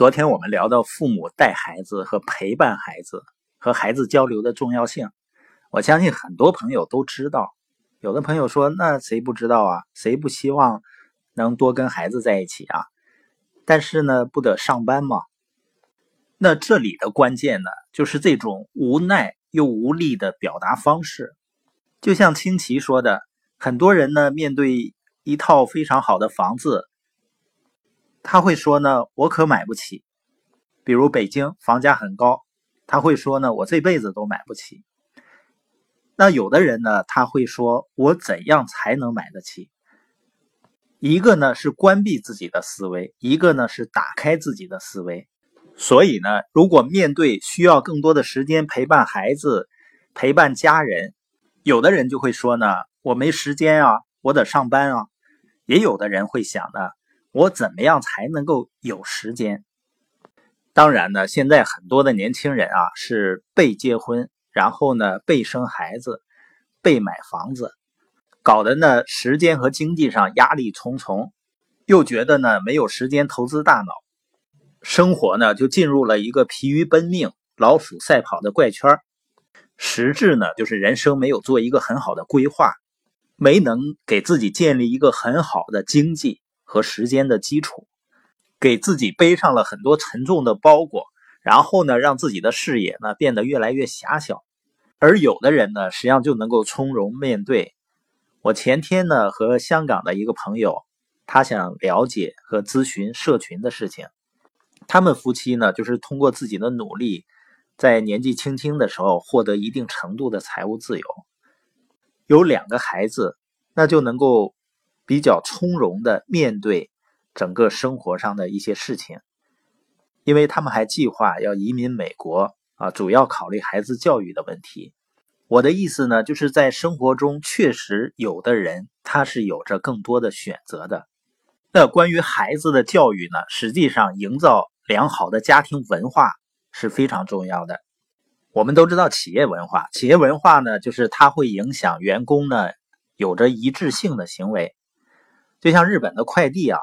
昨天我们聊到父母带孩子和陪伴孩子和孩子交流的重要性，我相信很多朋友都知道。有的朋友说：“那谁不知道啊？谁不希望能多跟孩子在一起啊？”但是呢，不得上班吗？那这里的关键呢，就是这种无奈又无力的表达方式。就像清奇说的，很多人呢，面对一套非常好的房子。他会说呢，我可买不起。比如北京房价很高，他会说呢，我这辈子都买不起。那有的人呢，他会说，我怎样才能买得起？一个呢是关闭自己的思维，一个呢是打开自己的思维。所以呢，如果面对需要更多的时间陪伴孩子、陪伴家人，有的人就会说呢，我没时间啊，我得上班啊。也有的人会想呢。我怎么样才能够有时间？当然呢，现在很多的年轻人啊是被结婚，然后呢被生孩子，被买房子，搞得呢时间和经济上压力重重，又觉得呢没有时间投资大脑，生活呢就进入了一个疲于奔命、老鼠赛跑的怪圈实质呢就是人生没有做一个很好的规划，没能给自己建立一个很好的经济。和时间的基础，给自己背上了很多沉重的包裹，然后呢，让自己的视野呢变得越来越狭小。而有的人呢，实际上就能够从容面对。我前天呢和香港的一个朋友，他想了解和咨询社群的事情。他们夫妻呢，就是通过自己的努力，在年纪轻轻的时候获得一定程度的财务自由，有两个孩子，那就能够。比较从容的面对整个生活上的一些事情，因为他们还计划要移民美国啊，主要考虑孩子教育的问题。我的意思呢，就是在生活中确实有的人他是有着更多的选择的。那关于孩子的教育呢，实际上营造良好的家庭文化是非常重要的。我们都知道企业文化，企业文化呢，就是它会影响员工呢有着一致性的行为。就像日本的快递啊，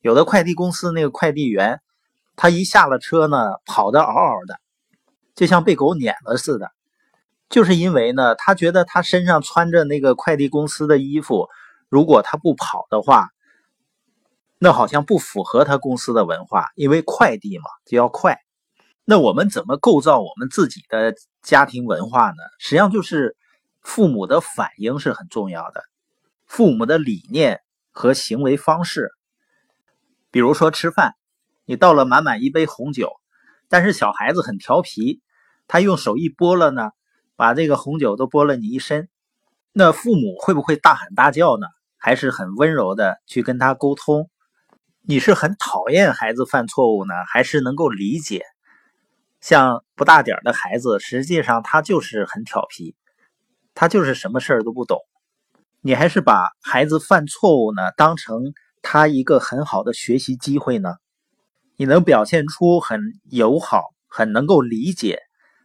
有的快递公司那个快递员，他一下了车呢，跑得嗷嗷的，就像被狗撵了似的。就是因为呢，他觉得他身上穿着那个快递公司的衣服，如果他不跑的话，那好像不符合他公司的文化。因为快递嘛，就要快。那我们怎么构造我们自己的家庭文化呢？实际上就是父母的反应是很重要的，父母的理念。和行为方式，比如说吃饭，你倒了满满一杯红酒，但是小孩子很调皮，他用手一拨了呢，把这个红酒都拨了你一身。那父母会不会大喊大叫呢？还是很温柔的去跟他沟通？你是很讨厌孩子犯错误呢，还是能够理解？像不大点的孩子，实际上他就是很调皮，他就是什么事儿都不懂。你还是把孩子犯错误呢当成他一个很好的学习机会呢？你能表现出很友好、很能够理解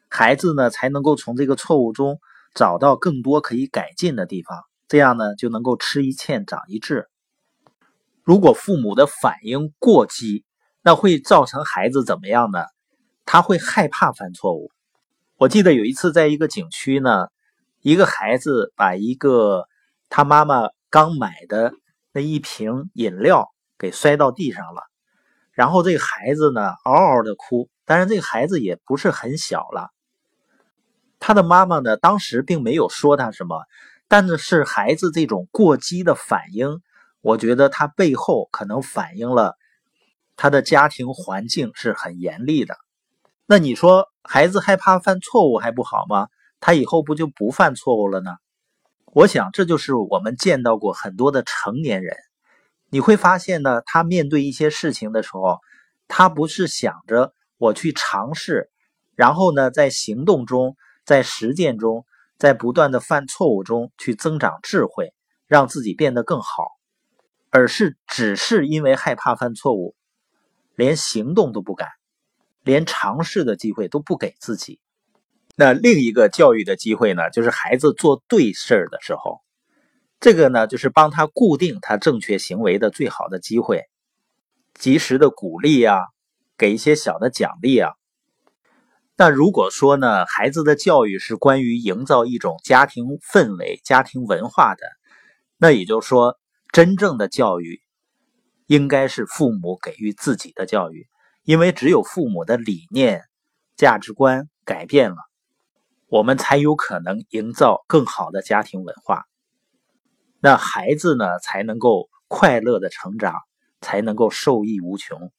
孩子呢，才能够从这个错误中找到更多可以改进的地方。这样呢，就能够吃一堑长一智。如果父母的反应过激，那会造成孩子怎么样呢？他会害怕犯错误。我记得有一次在一个景区呢，一个孩子把一个。他妈妈刚买的那一瓶饮料给摔到地上了，然后这个孩子呢嗷嗷的哭，但是这个孩子也不是很小了。他的妈妈呢当时并没有说他什么，但是孩子这种过激的反应，我觉得他背后可能反映了他的家庭环境是很严厉的。那你说孩子害怕犯错误还不好吗？他以后不就不犯错误了呢？我想，这就是我们见到过很多的成年人。你会发现呢，他面对一些事情的时候，他不是想着我去尝试，然后呢，在行动中、在实践中、在不断的犯错误中去增长智慧，让自己变得更好，而是只是因为害怕犯错误，连行动都不敢，连尝试的机会都不给自己。那另一个教育的机会呢，就是孩子做对事儿的时候，这个呢，就是帮他固定他正确行为的最好的机会。及时的鼓励呀，给一些小的奖励啊。那如果说呢，孩子的教育是关于营造一种家庭氛围、家庭文化的，那也就是说，真正的教育应该是父母给予自己的教育，因为只有父母的理念、价值观改变了，我们才有可能营造更好的家庭文化。那孩子呢，才能够快乐的成长，才能够受益无穷。